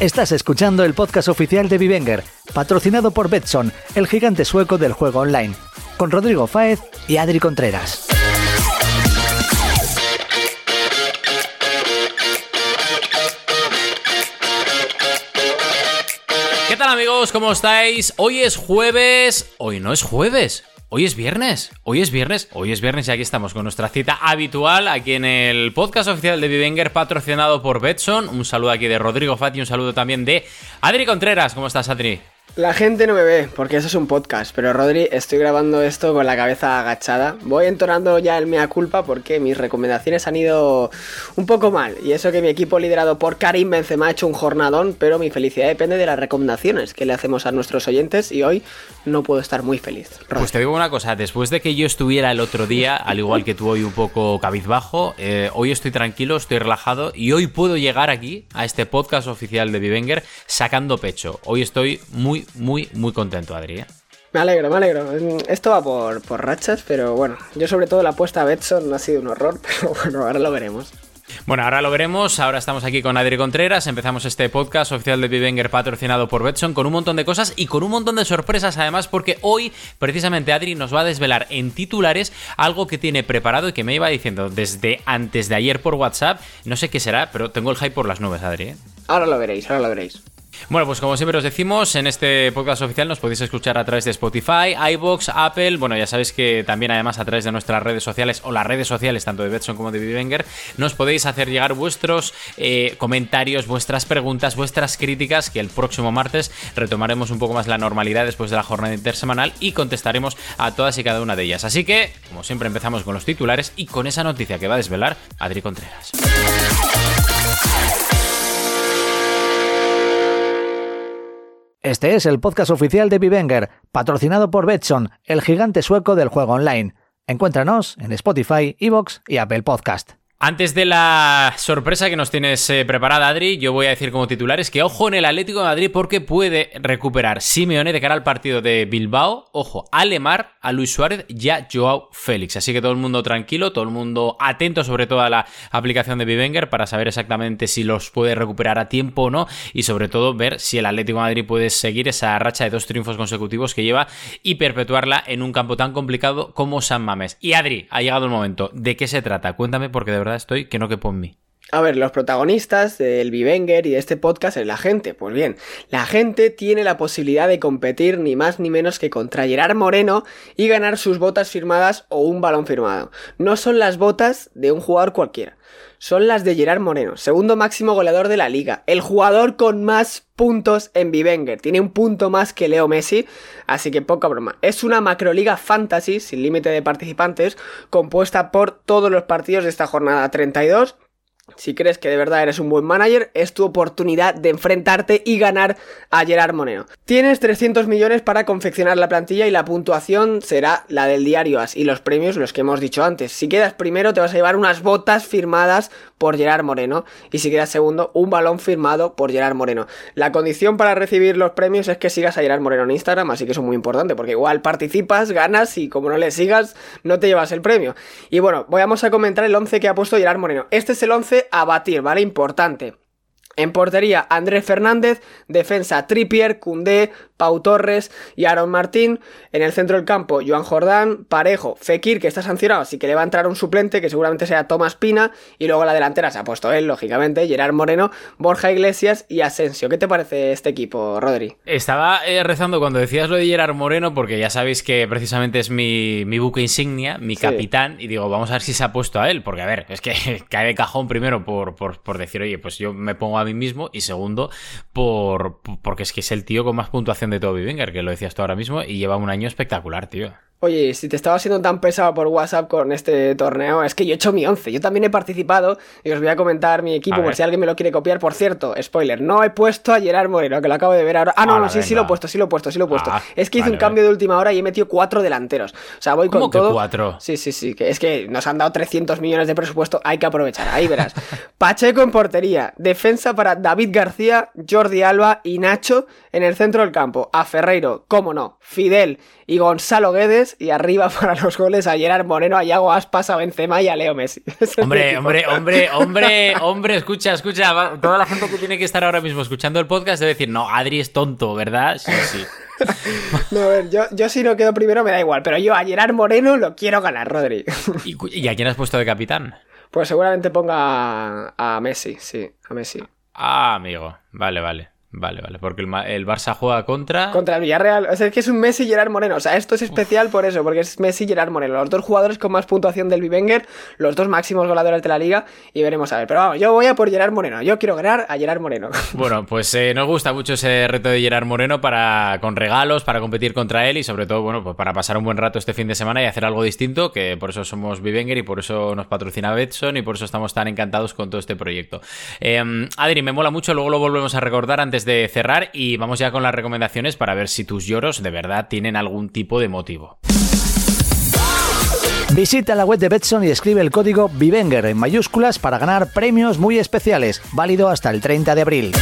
Estás escuchando el podcast oficial de Vivenger, patrocinado por Betson, el gigante sueco del juego online, con Rodrigo Fáez y Adri Contreras. ¿Qué tal amigos? ¿Cómo estáis? Hoy es jueves. Hoy no es jueves. Hoy es viernes, hoy es viernes, hoy es viernes y aquí estamos con nuestra cita habitual aquí en el podcast oficial de Vivenger patrocinado por Betson. Un saludo aquí de Rodrigo Fati y un saludo también de Adri Contreras. ¿Cómo estás, Adri? La gente no me ve, porque eso es un podcast, pero Rodri, estoy grabando esto con la cabeza agachada. Voy entonando ya el mea culpa porque mis recomendaciones han ido un poco mal. Y eso que mi equipo liderado por Karim Benzema ha hecho un jornadón, pero mi felicidad depende de las recomendaciones que le hacemos a nuestros oyentes y hoy no puedo estar muy feliz. Rodri. Pues te digo una cosa, después de que yo estuviera el otro día, al igual que tú hoy un poco cabizbajo, eh, hoy estoy tranquilo, estoy relajado y hoy puedo llegar aquí a este podcast oficial de Vivenger sacando pecho. Hoy estoy muy muy, muy contento, Adri. ¿eh? Me alegro, me alegro. Esto va por, por rachas, pero bueno, yo sobre todo la apuesta a Betson ha sido un horror, pero bueno, ahora lo veremos. Bueno, ahora lo veremos. Ahora estamos aquí con Adri Contreras. Empezamos este podcast oficial de Vivenger patrocinado por Betson con un montón de cosas y con un montón de sorpresas además porque hoy precisamente Adri nos va a desvelar en titulares algo que tiene preparado y que me iba diciendo desde antes de ayer por WhatsApp. No sé qué será, pero tengo el hype por las nubes, Adri. ¿eh? Ahora lo veréis, ahora lo veréis. Bueno, pues como siempre os decimos, en este podcast oficial nos podéis escuchar a través de Spotify, iBox, Apple. Bueno, ya sabéis que también, además, a través de nuestras redes sociales o las redes sociales, tanto de Betson como de Vivenger, nos podéis hacer llegar vuestros eh, comentarios, vuestras preguntas, vuestras críticas, que el próximo martes retomaremos un poco más la normalidad después de la jornada intersemanal y contestaremos a todas y cada una de ellas. Así que, como siempre, empezamos con los titulares y con esa noticia que va a desvelar Adri Contreras. Este es el podcast oficial de Vivenger, patrocinado por Betson, el gigante sueco del juego online. Encuéntranos en Spotify, Evox y Apple Podcast. Antes de la sorpresa que nos tienes eh, preparada, Adri, yo voy a decir como titulares que ojo en el Atlético de Madrid porque puede recuperar Simeone de cara al partido de Bilbao, ojo, a Lemar, a Luis Suárez y a Joao Félix. Así que todo el mundo tranquilo, todo el mundo atento sobre todo a la aplicación de Bivenger para saber exactamente si los puede recuperar a tiempo o no y sobre todo ver si el Atlético de Madrid puede seguir esa racha de dos triunfos consecutivos que lleva y perpetuarla en un campo tan complicado como San Mames. Y Adri, ha llegado el momento. ¿De qué se trata? Cuéntame porque de verdad estoy que no quepo en mí. A ver, los protagonistas del Vivenger y de este podcast es la gente. Pues bien, la gente tiene la posibilidad de competir ni más ni menos que contra Gerard Moreno y ganar sus botas firmadas o un balón firmado. No son las botas de un jugador cualquiera, son las de Gerard Moreno, segundo máximo goleador de la liga, el jugador con más puntos en Vivenger. Tiene un punto más que Leo Messi, así que poca broma. Es una macroliga fantasy sin límite de participantes, compuesta por todos los partidos de esta jornada 32 si crees que de verdad eres un buen manager, es tu oportunidad de enfrentarte y ganar a Gerard Moreno. Tienes 300 millones para confeccionar la plantilla y la puntuación será la del diario As y los premios los que hemos dicho antes. Si quedas primero te vas a llevar unas botas firmadas por Gerard Moreno y si quedas segundo un balón firmado por Gerard Moreno. La condición para recibir los premios es que sigas a Gerard Moreno en Instagram, así que eso es muy importante porque igual participas, ganas y como no le sigas no te llevas el premio. Y bueno, vamos a comentar el 11 que ha puesto Gerard Moreno. Este es el 11 a batir, ¿vale? Importante. En portería, Andrés Fernández, defensa Trippier, Cundé, Pau Torres y Aaron Martín. En el centro del campo, Joan Jordán, Parejo, Fekir, que está sancionado, así que le va a entrar un suplente, que seguramente sea Tomás Pina. Y luego la delantera se ha puesto él, lógicamente, Gerard Moreno, Borja Iglesias y Asensio. ¿Qué te parece este equipo, Rodri? Estaba eh, rezando cuando decías lo de Gerard Moreno, porque ya sabéis que precisamente es mi, mi buque insignia, mi capitán, y digo, vamos a ver si se ha puesto a él, porque a ver, es que cae de cajón primero por, por, por decir, oye, pues yo me pongo a mismo, y segundo, por porque es que es el tío con más puntuación de todo Vivenger, que lo decías tú ahora mismo, y lleva un año espectacular, tío. Oye, si te estaba siendo tan pesado por WhatsApp con este torneo, es que yo he hecho mi 11. Yo también he participado y os voy a comentar mi equipo por si alguien me lo quiere copiar. Por cierto, spoiler, no he puesto a Gerard Moreno, que lo acabo de ver ahora. Ah, no, no, sí, sí lo he puesto, sí lo he puesto, sí lo he puesto. Ah, es que hice un cambio de última hora y he metido cuatro delanteros. O sea, voy con todo. cuatro? Sí, sí, sí. Que es que nos han dado 300 millones de presupuesto, hay que aprovechar. Ahí verás. Pacheco en portería. Defensa para David García, Jordi Alba y Nacho en el centro del campo. A Ferreiro, cómo no. Fidel y Gonzalo Guedes y arriba para los goles a Gerard Moreno, a Yago Aspas, a Benzema y a Leo Messi. Hombre, hombre, hombre, hombre, hombre, escucha, escucha, toda la gente que tiene que estar ahora mismo escuchando el podcast debe decir, no, Adri es tonto, ¿verdad? Sí, sí. No, a ver, yo, yo si no quedo primero me da igual, pero yo a Gerard Moreno lo quiero ganar, Rodri. ¿Y, a quién has puesto de capitán? Pues seguramente ponga a Messi, sí, a Messi. Ah, amigo, vale, vale. Vale, vale, porque el, el, Barça juega contra... Contra el Villarreal. O sea, es que es un Messi y Gerard Moreno. O sea, esto es especial por eso, porque es Messi y Gerard Moreno. Los dos jugadores con más puntuación del Bivenger, los dos máximos goleadores de la liga, y veremos a ver. Pero vamos, yo voy a por Gerard Moreno. Yo quiero ganar a Gerard Moreno. Bueno, pues eh, nos gusta mucho ese reto de Gerard Moreno para con regalos, para competir contra él y sobre todo, bueno, pues para pasar un buen rato este fin de semana y hacer algo distinto, que por eso somos Bivenger y por eso nos patrocina Betson y por eso estamos tan encantados con todo este proyecto. Eh, Adri, me mola mucho, luego lo volvemos a recordar antes de cerrar y vamos ya con las recomendaciones para ver si tus lloros de verdad tienen algún tipo de motivo. Visita la web de Betson y escribe el código VIVENGER en mayúsculas para ganar premios muy especiales, válido hasta el 30 de abril.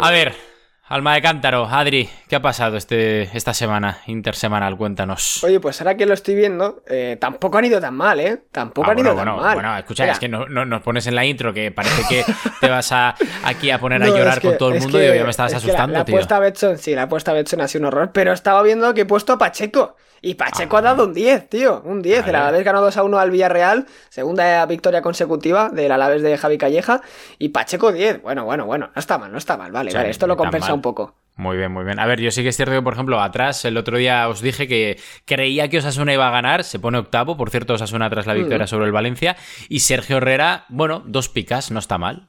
A ver, Alma de cántaro, Adri, ¿qué ha pasado este, esta semana intersemanal? Cuéntanos. Oye, pues ahora que lo estoy viendo, eh, tampoco han ido tan mal, ¿eh? Tampoco ah, han ido tan mal. Bueno, escucha, es que no, nos pones en la intro que parece que te vas a, aquí a poner a llorar con todo el mundo y ya me estabas asustando, la, la Puesta a Betson, sí, la puesta a Betson ha sido un horror, pero estaba viendo que he puesto a Pacheco. Y Pacheco ha dado un 10, tío. Un 10. El Alavés ganó 2 a 1 al Villarreal. Segunda victoria consecutiva del Alavés de Javi Calleja. Y Pacheco 10. Bueno, bueno, bueno. No está mal, no está mal. Vale, vale. Esto lo compensa un poco. Muy bien, muy bien. A ver, yo sí que es cierto que, por ejemplo, atrás, el otro día os dije que creía que Osasuna iba a ganar. Se pone octavo. Por cierto, Osasuna tras la victoria sobre el Valencia. Y Sergio Herrera, bueno, dos picas. No está mal.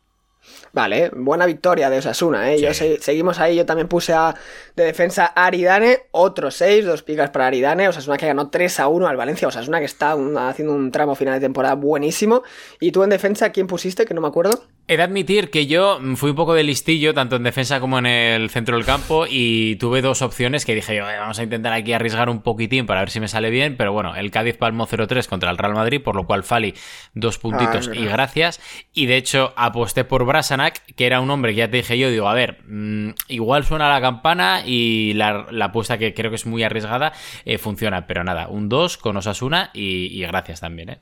Vale, buena victoria de Osasuna, ¿eh? Yo seguimos ahí, yo también puse a, de defensa a Aridane, otros 6, dos picas para Aridane, Osasuna que ganó 3 a 1 al Valencia, Osasuna que está haciendo un tramo final de temporada buenísimo. ¿Y tú en defensa quién pusiste? Que no me acuerdo. He de admitir que yo fui un poco de listillo, tanto en defensa como en el centro del campo, y tuve dos opciones que dije yo, vamos a intentar aquí arriesgar un poquitín para ver si me sale bien, pero bueno, el Cádiz palmó 0-3 contra el Real Madrid, por lo cual Fali dos puntitos ah, y gracias, y de hecho aposté por Brasanac, que era un hombre que ya te dije yo, digo, a ver, mm, igual suena la campana y la, apuesta que creo que es muy arriesgada eh, funciona, pero nada, un 2 con Osasuna y, y gracias también, ¿eh?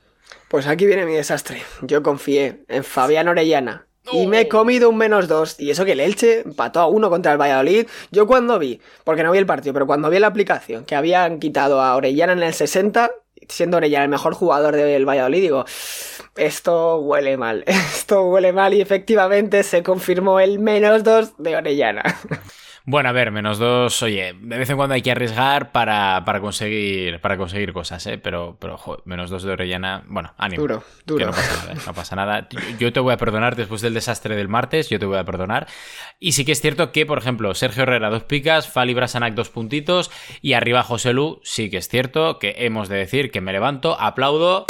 Pues aquí viene mi desastre. Yo confié en Fabián Orellana. Y me he comido un menos dos. Y eso que el Elche empató a uno contra el Valladolid. Yo cuando vi, porque no vi el partido, pero cuando vi la aplicación que habían quitado a Orellana en el 60, siendo Orellana el mejor jugador del Valladolid, digo, esto huele mal. Esto huele mal. Y efectivamente se confirmó el menos dos de Orellana. Bueno, a ver, menos dos, oye, de vez en cuando hay que arriesgar para, conseguir, para conseguir cosas, ¿eh? Pero, pero menos dos de Orellana, bueno, ánimo. Duro, duro. no pasa nada, ¿eh? no pasa nada. Yo te voy a perdonar después del desastre del martes, yo te voy a perdonar. Y sí que es cierto que, por ejemplo, Sergio Herrera dos picas, Fali Brasanac dos puntitos y arriba José Lu, sí que es cierto que hemos de decir que me levanto, aplaudo.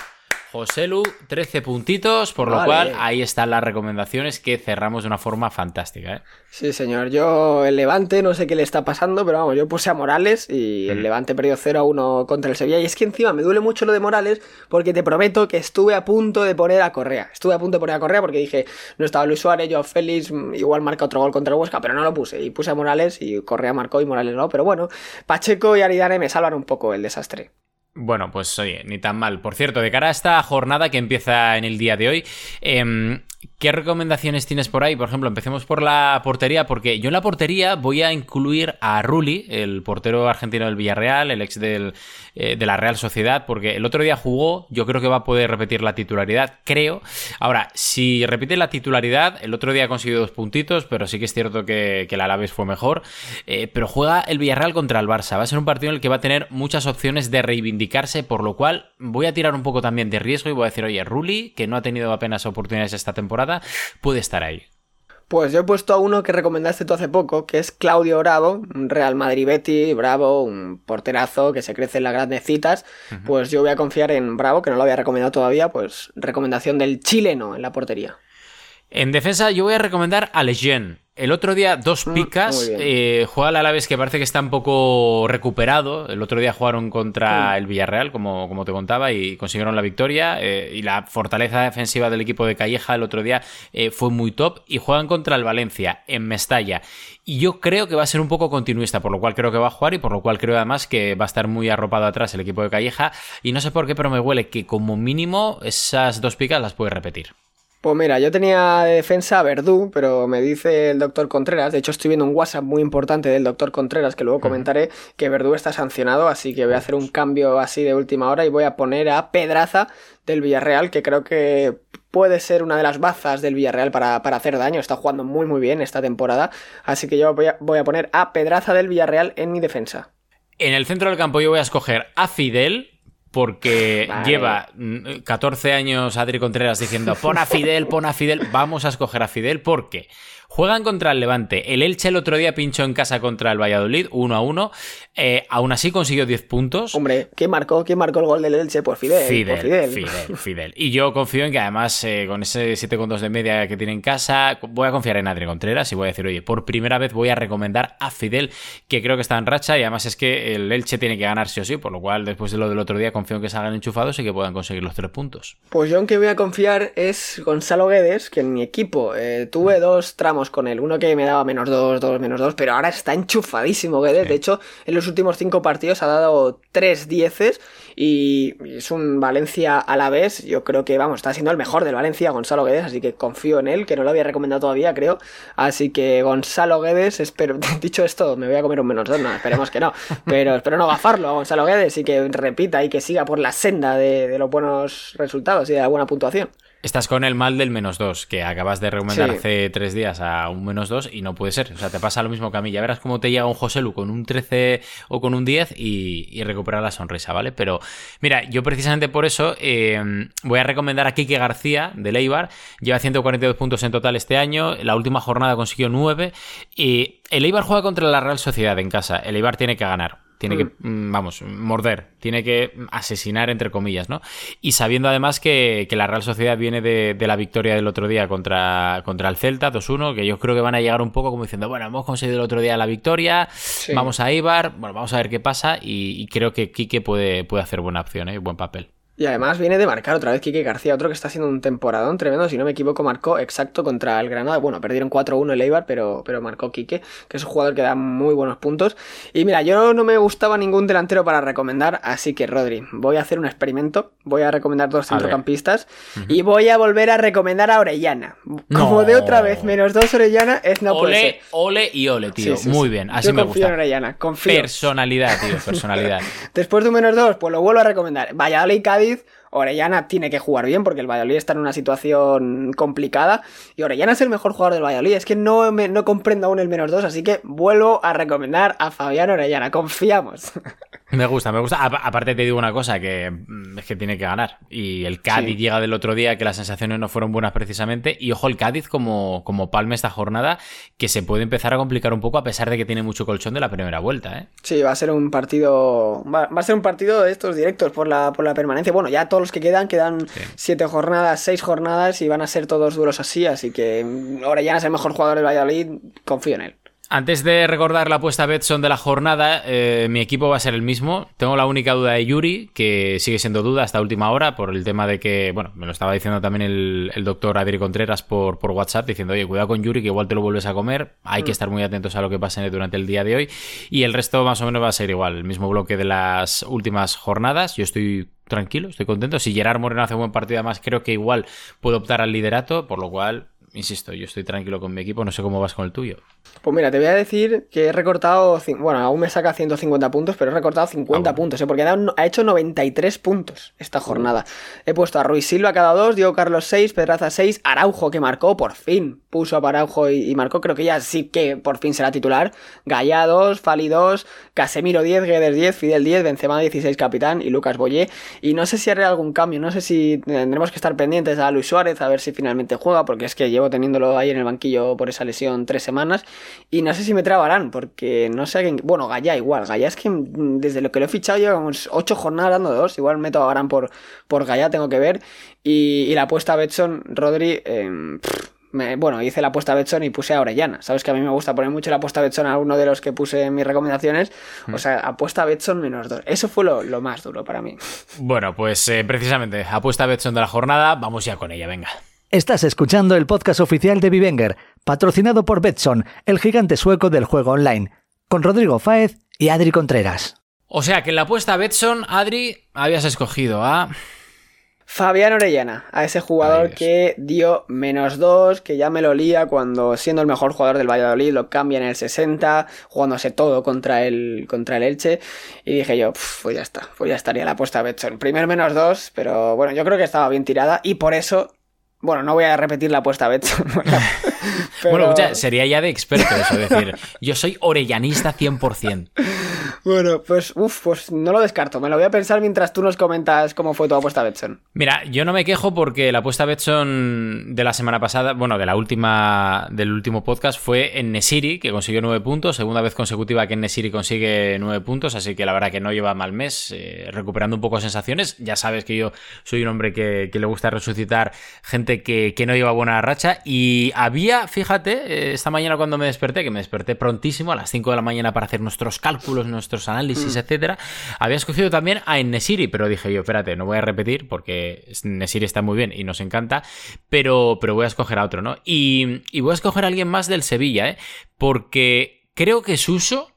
José Lu, 13 puntitos, por lo cual ahí están las recomendaciones que cerramos de una forma fantástica. ¿eh? Sí, señor. Yo el Levante no sé qué le está pasando, pero vamos, yo puse a Morales y el mm. Levante perdió 0 a 1 contra el Sevilla. Y es que encima me duele mucho lo de Morales porque te prometo que estuve a punto de poner a Correa. Estuve a punto de poner a Correa porque dije, no estaba Luis Suárez, yo Félix, igual marca otro gol contra el Huesca, pero no lo puse. Y puse a Morales y Correa marcó y Morales no. Pero bueno, Pacheco y Aridane me salvan un poco el desastre. Bueno, pues oye, ni tan mal. Por cierto, de cara a esta jornada que empieza en el día de hoy, eh, ¿Qué recomendaciones tienes por ahí? Por ejemplo, empecemos por la portería, porque yo en la portería voy a incluir a Rulli, el portero argentino del Villarreal, el ex del, eh, de la Real Sociedad, porque el otro día jugó, yo creo que va a poder repetir la titularidad, creo. Ahora, si repite la titularidad, el otro día ha conseguido dos puntitos, pero sí que es cierto que, que el Alaves fue mejor. Eh, pero juega el Villarreal contra el Barça. Va a ser un partido en el que va a tener muchas opciones de reivindicarse, por lo cual voy a tirar un poco también de riesgo y voy a decir, oye, Rulli, que no ha tenido apenas oportunidades esta temporada, puede estar ahí. Pues yo he puesto a uno que recomendaste tú hace poco, que es Claudio Bravo, un Real Madrid Betty, Bravo, un porterazo que se crece en las grandecitas. Pues yo voy a confiar en Bravo, que no lo había recomendado todavía, pues recomendación del chileno en la portería. En defensa yo voy a recomendar a Lejeune. El otro día dos Mm, picas, eh, juega al Alavés que parece que está un poco recuperado. El otro día jugaron contra el Villarreal, como, como te contaba, y consiguieron la victoria. eh, y la fortaleza defensiva del equipo de Calleja el otro día eh, fue muy top. Y juegan contra el Valencia en Mestalla. Y yo creo que va a ser un poco continuista, por lo cual creo que va a jugar y por lo cual creo además que va a estar muy arropado atrás el equipo de Calleja. Y no sé por qué, pero me huele que como mínimo esas dos picas las puede repetir. Pues mira, yo tenía de defensa a Verdú, pero me dice el doctor Contreras, de hecho estoy viendo un WhatsApp muy importante del doctor Contreras, que luego comentaré, que Verdú está sancionado, así que voy a hacer un cambio así de última hora y voy a poner a Pedraza del Villarreal, que creo que puede ser una de las bazas del Villarreal para, para hacer daño, está jugando muy muy bien esta temporada, así que yo voy a, voy a poner a Pedraza del Villarreal en mi defensa. En el centro del campo yo voy a escoger a Fidel porque Vale. lleva mm, 14 años Adri Contreras diciendo pon a Fidel, pon a Fidel, vamos a escoger a Fidel porque juegan contra el Levante. El Elche el otro día pinchó en casa contra el Valladolid 1 a 1. Eh, aún así consiguió 10 puntos. Hombre, ¿quién marcó? ¿Quién marcó el gol del Elche? Pues Fidel. Fidel, por Fidel. Fidel, Fidel. Y yo confío en que además eh, con ese 7,2 de media que tiene en casa, voy a confiar en Adri Contreras y voy a decir, oye, por primera vez voy a recomendar a Fidel, que creo que está en racha y además es que el Elche tiene que ganar sí o sí, por lo cual después de lo del otro día confío en que salgan enchufados y que puedan conseguir los tres puntos. Pues yo en que voy a confiar es Gonzalo Guedes, que en mi equipo eh, tuve dos tramos con él, uno que me daba menos dos, dos, menos dos, pero ahora está enchufadísimo Guedes, Sí. de hecho en los últimos cinco partidos ha dado tres dieces y es un Valencia a la vez, yo creo que vamos, está siendo el mejor del Valencia Gonzalo Guedes, así que confío en él, que no lo había recomendado todavía creo, así que Gonzalo Guedes, espero, dicho esto, me voy a comer un menos dos, no, esperemos que no, pero espero no gafarlo a Gonzalo Guedes y que repita y que siga por la senda de, de los buenos resultados y de la buena puntuación. Estás con el mal del menos 2, que acabas de recomendar Sí. hace tres días a un menos 2 y no puede ser. O sea, te pasa lo mismo que a mí. Ya verás cómo te llega un José Lu con un 13 o con un 10 y, y recuperar la sonrisa, ¿vale? Pero mira, yo precisamente por eso eh, voy a recomendar a Kike García de Leibar. Lleva 142 puntos en total este año. La última jornada consiguió 9. Y el Eibar juega contra la Real Sociedad en casa. El Eibar tiene que ganar. Tiene que, mm, vamos, morder, tiene que asesinar, entre comillas, ¿no? Y sabiendo además que, que la Real Sociedad viene de, de la victoria del otro día contra, contra el Celta, 2-1, que yo creo que van a llegar un poco como diciendo, bueno, hemos conseguido el otro día la victoria, vamos a Ibar, bueno, vamos a ver qué pasa, y, y creo que Quique puede, puede hacer buena opción, ¿eh? Buen papel. Y además viene de marcar otra vez Quique García, otro que está haciendo un temporadón tremendo, si no me equivoco, marcó exacto contra el Granada. Bueno, perdieron 4-1 el Eibar, pero, pero marcó Quique, que es un jugador que da muy buenos puntos. Y mira, yo no me gustaba ningún delantero para recomendar, así que Rodri, voy a hacer un experimento, voy a recomendar dos centrocampistas y voy a volver a recomendar a Orellana. Como No. de otra vez, menos dos Orellana, es no puede ole, ser. ole y ole, tío. Sí, sí, Muy sí. bien, así Yo me confío en gusta. Orellana, confío. Personalidad, tío, personalidad. Después de un menos dos, pues lo vuelvo a recomendar. Valladolid y Cádiz, Orellana tiene que jugar bien porque el Valladolid está en una situación complicada y Orellana es el mejor jugador del Valladolid. Es que no, me- no comprendo aún el menos dos, así que vuelvo a recomendar a Fabián Orellana. Confiamos. Me gusta, me gusta. Apa- Aparte te digo una cosa, que mm, es que tiene que ganar. Y el Cádiz Sí. llega del otro día, que las sensaciones no fueron buenas precisamente. Y ojo, el Cádiz como, como palme esta jornada, que se puede empezar a complicar un poco a pesar de que tiene mucho colchón de la primera vuelta, ¿eh? Sí, va a ser un partido. Va, va a ser un partido de estos directos por la, por la permanencia. Bueno, ya todos los que quedan, quedan Sí. siete jornadas, seis jornadas y van a ser todos duros así. Así que mm, Orellana es el mejor jugador del Valladolid. Confío en él. Antes de recordar la apuesta Betson de la jornada, eh, mi equipo va a ser el mismo. Tengo la única duda de Yuri, que sigue siendo duda hasta última hora, por el tema de que, bueno, me lo estaba diciendo también el, el doctor Adri Contreras por, por WhatsApp, diciendo, oye, cuidado con Yuri, que igual te lo vuelves a comer. Hay que estar muy atentos a lo que pase durante el día de hoy. Y el resto más o menos va a ser igual, el mismo bloque de las últimas jornadas. Yo estoy tranquilo, estoy contento. Si Gerard Moreno hace buen partido, además creo que igual puedo optar al liderato, por lo cual, insisto, yo estoy tranquilo con mi equipo, no sé cómo vas con el tuyo. Pues mira, te voy a decir que he recortado, bueno, aún me saca 150 puntos, pero he recortado 50 Ah, bueno. puntos, ¿eh? porque ha, hecho 93 puntos esta jornada. He puesto a Ruiz Silva cada dos, Diego Carlos 6, Pedraza 6, Araujo que marcó, por fin, puso a Araujo y, y marcó, creo que ya sí que por fin será titular. Gallá 2, Fali 2, Casemiro 10, Guedes 10, Fidel 10, Benzema 16 capitán y Lucas Boyé. Y no sé si haré algún cambio, no sé si tendremos que estar pendientes a Luis Suárez a ver si finalmente juega, porque es que llevo llevo teniéndolo ahí en el banquillo por esa lesión tres semanas. Y no sé si me trabarán, porque no sé a quién. Bueno, Gaya igual. Gaya es que desde lo que lo he fichado llevamos ocho jornadas dando dos. Igual meto a Gran por, por Gaya, tengo que ver. Y, la apuesta a Betson, Rodri. Em, bueno, hice la apuesta a Betson y puse a Orellana. Sabes que a mí me gusta poner mucho la apuesta a Betson a uno de los que puse en mis recomendaciones. O mm. sea, apuesta a Betson menos dos. Eso fue lo, más duro para mí. Bueno, pues eh, precisamente, apuesta a Betson de la jornada. Vamos ya con ella, venga. Estás escuchando el podcast oficial de Vivenger, patrocinado por Betson, el gigante sueco del juego online, con Rodrigo Fáez y Adri Contreras. O sea que en la apuesta a Betson, Adri, habías escogido a. Fabián Orellana, a ese jugador que dio menos dos, que ya me lo lía cuando siendo el mejor jugador del Valladolid lo cambia en el 60, jugándose todo contra el, contra el Elche. Y dije yo, pues ya está, pues ya estaría la apuesta Betson. Primer menos dos, pero bueno, yo creo que estaba bien tirada y por eso bueno, no voy a repetir la apuesta Betson. Bueno, sería ya de experto eso, decir, yo soy orellanista 100%. Bueno, pues, uff, pues no lo descarto. Me lo voy a pensar mientras tú nos comentas cómo fue tu apuesta Betson. Mira, yo no me quejo porque la apuesta Betson de la semana pasada, bueno, de la última, del último podcast fue en Nesiri, que consiguió nueve puntos. Segunda vez consecutiva que en Nesiri consigue nueve puntos, así que la verdad que no lleva mal mes, eh, recuperando un poco sensaciones. Ya sabes que yo soy un hombre que, le gusta resucitar gente que, que, no lleva buena racha. Y había, fíjate, eh, esta mañana cuando me desperté, que me desperté prontísimo, a las 5 de la mañana para hacer nuestros cálculos, nuestros análisis, mm. etcétera, había escogido también a Nesiri, pero dije yo, espérate, no voy a repetir porque Nesiri está muy bien y nos encanta, pero, pero voy a escoger a otro, ¿no? Y, voy a escoger a alguien más del Sevilla, ¿eh? Porque creo que Suso,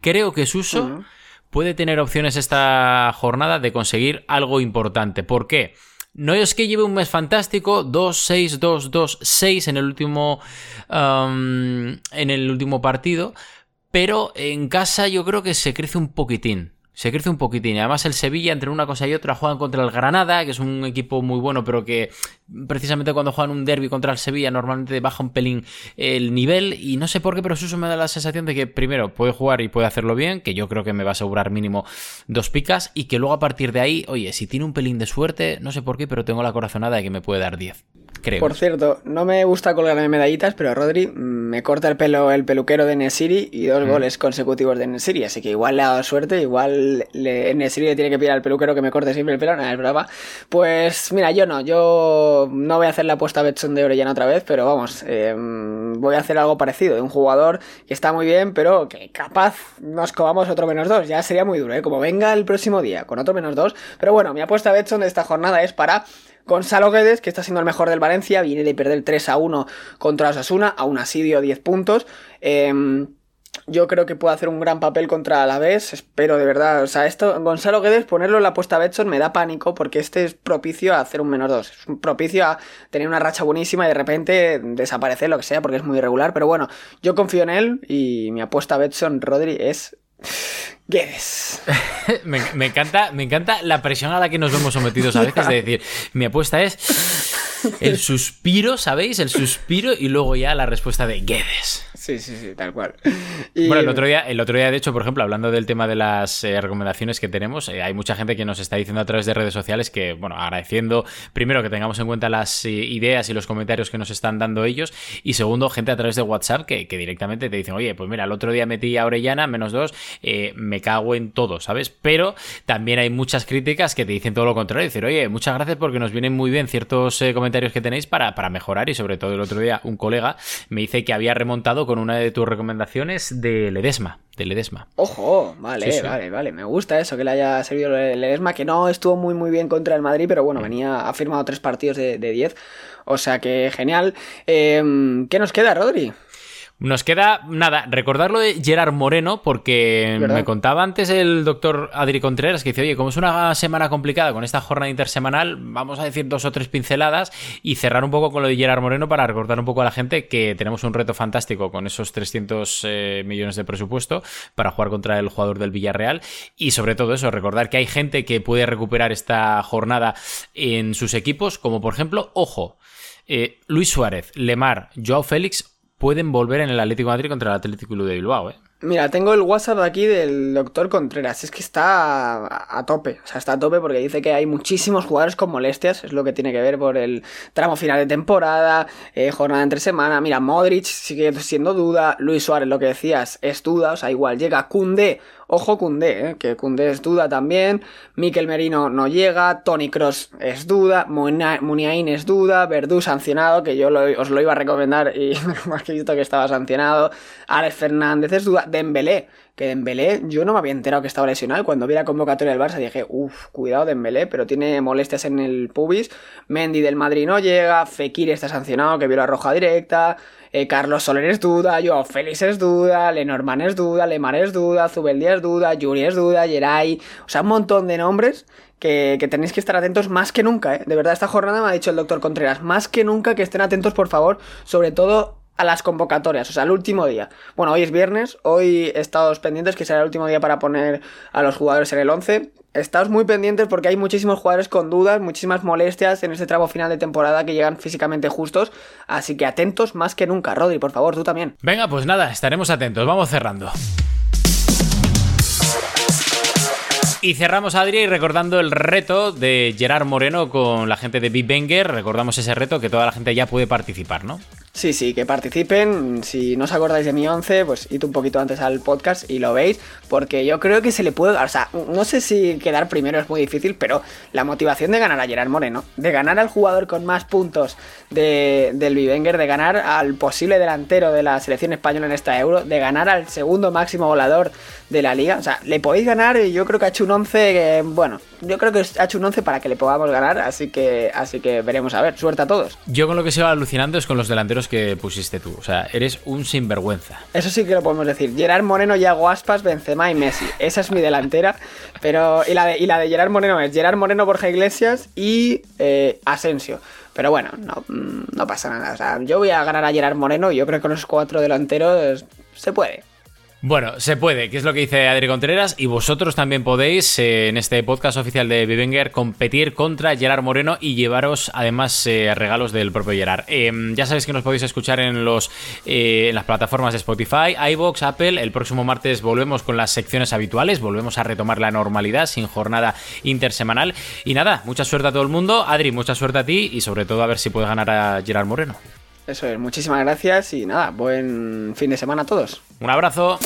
creo que Suso puede tener opciones esta jornada de conseguir algo importante. ¿Por qué? No es que lleve un mes fantástico, 2, 6, 2, 2, 6 en el último. en el último partido. Pero en casa yo creo que se crece un poquitín. Se crece un poquitín. Además, el Sevilla, entre una cosa y otra, juegan contra el Granada, que es un equipo muy bueno, pero que precisamente cuando juegan un derby contra el Sevilla, normalmente baja un pelín el nivel. Y no sé por qué, pero eso me da la sensación de que primero puede jugar y puede hacerlo bien, que yo creo que me va a asegurar mínimo dos picas, y que luego a partir de ahí, oye, si tiene un pelín de suerte, no sé por qué, pero tengo la corazonada de que me puede dar 10. Por cierto, no me gusta colgarme medallitas, pero Rodri me corta el pelo el peluquero de Nesiri y dos mm. goles consecutivos de Nesiri, así que igual le ha dado suerte, igual le, Nesiri le tiene que pedir al peluquero que me corte siempre el pelo, nada, es brava. Pues mira, yo no, yo no voy a hacer la apuesta Betson de Orellana otra vez, pero vamos, em, voy a hacer algo parecido, de un jugador que está muy bien, pero que capaz nos comamos otro menos dos, ya sería muy duro, ¿eh? como venga el próximo día con otro menos dos, pero bueno, mi apuesta Betson de esta jornada es para Gonzalo Guedes, que está siendo el mejor del Valencia, viene de perder 3 a 1 contra Osasuna, aún así dio 10 puntos. Em, yo creo que puede hacer un gran papel contra Alavés, espero de verdad. O sea, esto, Gonzalo Guedes, ponerlo en la apuesta Betson me da pánico porque este es propicio a hacer un menos 2. Es propicio a tener una racha buenísima y de repente desaparecer, lo que sea, porque es muy irregular. Pero bueno, yo confío en él y mi apuesta Betson Rodri es Guedes. me, encanta, me encanta la presión a la que nos vemos sometidos a veces de decir, mi apuesta es el suspiro, ¿sabéis? El suspiro y luego ya la respuesta de Guedes. Sí, sí, sí, tal cual. Bueno, el otro, día, el otro día, de hecho, por ejemplo, hablando del tema de las eh, recomendaciones que tenemos, eh, hay mucha gente que nos está diciendo a través de redes sociales que, bueno, agradeciendo, primero, que tengamos en cuenta las eh, ideas y los comentarios que nos están dando ellos, y segundo, gente a través de WhatsApp que, directamente te dicen, oye, pues mira, el otro día metí a Orellana, menos dos, me cago en todo, ¿sabes? Pero también hay muchas críticas que te dicen todo lo contrario, decir, oye, muchas gracias porque nos vienen muy bien ciertos comentarios que tenéis para, para mejorar, y sobre todo el otro día un colega me dice que había remontado con una de tus recomendaciones de Ledesma. De Ledesma. Ojo, vale, vale, vale. Me gusta eso, que le haya servido Ledesma, que no estuvo muy, muy bien contra el Madrid, pero bueno, venía, ha firmado tres partidos de 10. O sea que genial. Em, ¿Qué nos queda, Rodri? Nos queda, nada, recordarlo de Gerard Moreno, porque me contaba antes el doctor Adri Contreras que dice, oye, como es una semana complicada con esta jornada intersemanal, vamos a decir dos o tres pinceladas y cerrar un poco con lo de Gerard Moreno para recordar un poco a la gente que tenemos un reto fantástico con esos 300 eh, millones de presupuesto para jugar contra el jugador del Villarreal. Y sobre todo eso, recordar que hay gente que puede recuperar esta jornada en sus equipos, como por ejemplo, ojo, eh, Luis Suárez, Lemar, Joao Félix pueden volver en el Atlético Madrid contra el Atlético de Bilbao. ¿eh? Mira, tengo el WhatsApp aquí del doctor Contreras. Es que está a, tope. O sea, está a tope porque dice que hay muchísimos jugadores con molestias. Es lo que tiene que ver por el tramo final de temporada, eh, jornada entre semana. Mira, Modric sigue siendo duda. Luis Suárez, lo que decías, es duda. O sea, igual llega Kunde. Ojo Kunde, eh, que Kunde es duda también. Mikel Merino no llega. Tony Cross es duda. Muniain es duda. Verdú sancionado, que yo os lo iba a recomendar y más que visto que estaba sancionado. Alex Fernández es duda. Dembélé, que Dembélé, yo no me había enterado que estaba lesionado. Cuando vi la convocatoria del Barça dije, uff, cuidado Dembélé, pero tiene molestias en el pubis. Mendy del Madrid no llega, Fekir está sancionado, que vio la roja directa. Eh, Carlos Soler es duda, Joao Félix es duda, Lenormand es duda, Lemar es duda, Zubeldia es duda, Yuri es duda, Geray, o sea, un montón de nombres que, que, tenéis que estar atentos más que nunca, ¿eh? De verdad, esta jornada me ha dicho el doctor Contreras, más que nunca que estén atentos, por favor, sobre todo a las convocatorias, o sea, el último día. Bueno, hoy es viernes, hoy estados pendientes que será el último día para poner a los jugadores en el 11. Estaos muy pendientes porque hay muchísimos jugadores con dudas, muchísimas molestias en este tramo final de temporada que llegan físicamente justos, así que atentos más que nunca. Rodri, por favor, tú también. Venga, pues nada, estaremos atentos, vamos cerrando. Y cerramos, Adri, recordando el reto de Gerard Moreno con la gente de Big. Recordamos ese reto que toda la gente ya puede participar, ¿no? Sí, sí, que participen. Si no os acordáis de mi 11, pues id un poquito antes al podcast y lo veis, porque yo creo que se le puede. O sea, no sé si quedar primero es muy difícil, pero la motivación de ganar a Gerard Moreno, de ganar al jugador con más puntos de, del Vivenger, de ganar al posible delantero de la selección española en esta euro, de ganar al segundo máximo volador de la liga. O sea, le podéis ganar y yo creo que ha hecho un 11 bueno, yo creo que ha hecho un 11 para que le podamos ganar, así que, así que veremos a ver. Suerte a todos. Yo con lo que sigo alucinando es con los delanteros que pusiste tú. O sea, eres un sinvergüenza. Eso sí que lo podemos decir. Gerard Moreno, Yago Aspas, Benzema y Messi. Esa es mi delantera. Pero. Y la de, y la de Gerard Moreno es Gerard Moreno, Borja Iglesias y eh, Asensio. Pero bueno, no, mm, no pasa nada. O sea, yo voy a ganar a Gerard Moreno y yo creo que con los cuatro delanteros se puede. Bueno, se puede, que es lo que dice Adri Contreras, y vosotros también podéis, eh, en este podcast oficial de Vivenger, competir contra Gerard Moreno y llevaros además eh, regalos del propio Gerard. Em, ya sabéis que nos podéis escuchar en, los, eh, en las plataformas de Spotify, iBox, Apple. El próximo martes volvemos con las secciones habituales, volvemos a retomar la normalidad sin jornada intersemanal. Y nada, mucha suerte a todo el mundo. Adri, mucha suerte a ti y sobre todo a ver si puedes ganar a Gerard Moreno. Eso es, muchísimas gracias y nada, buen fin de semana a todos. Un abrazo.